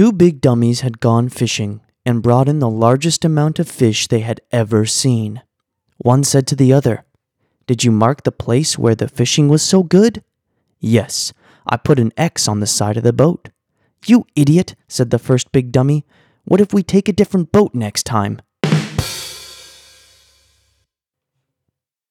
Two big dummies had gone fishing and brought in the largest amount of fish they had ever seen. One said to the other, Did you mark the place where the fishing was so good? Yes, I put an X on the side of the boat. You idiot, said the first big dummy. What if we take a different boat next time?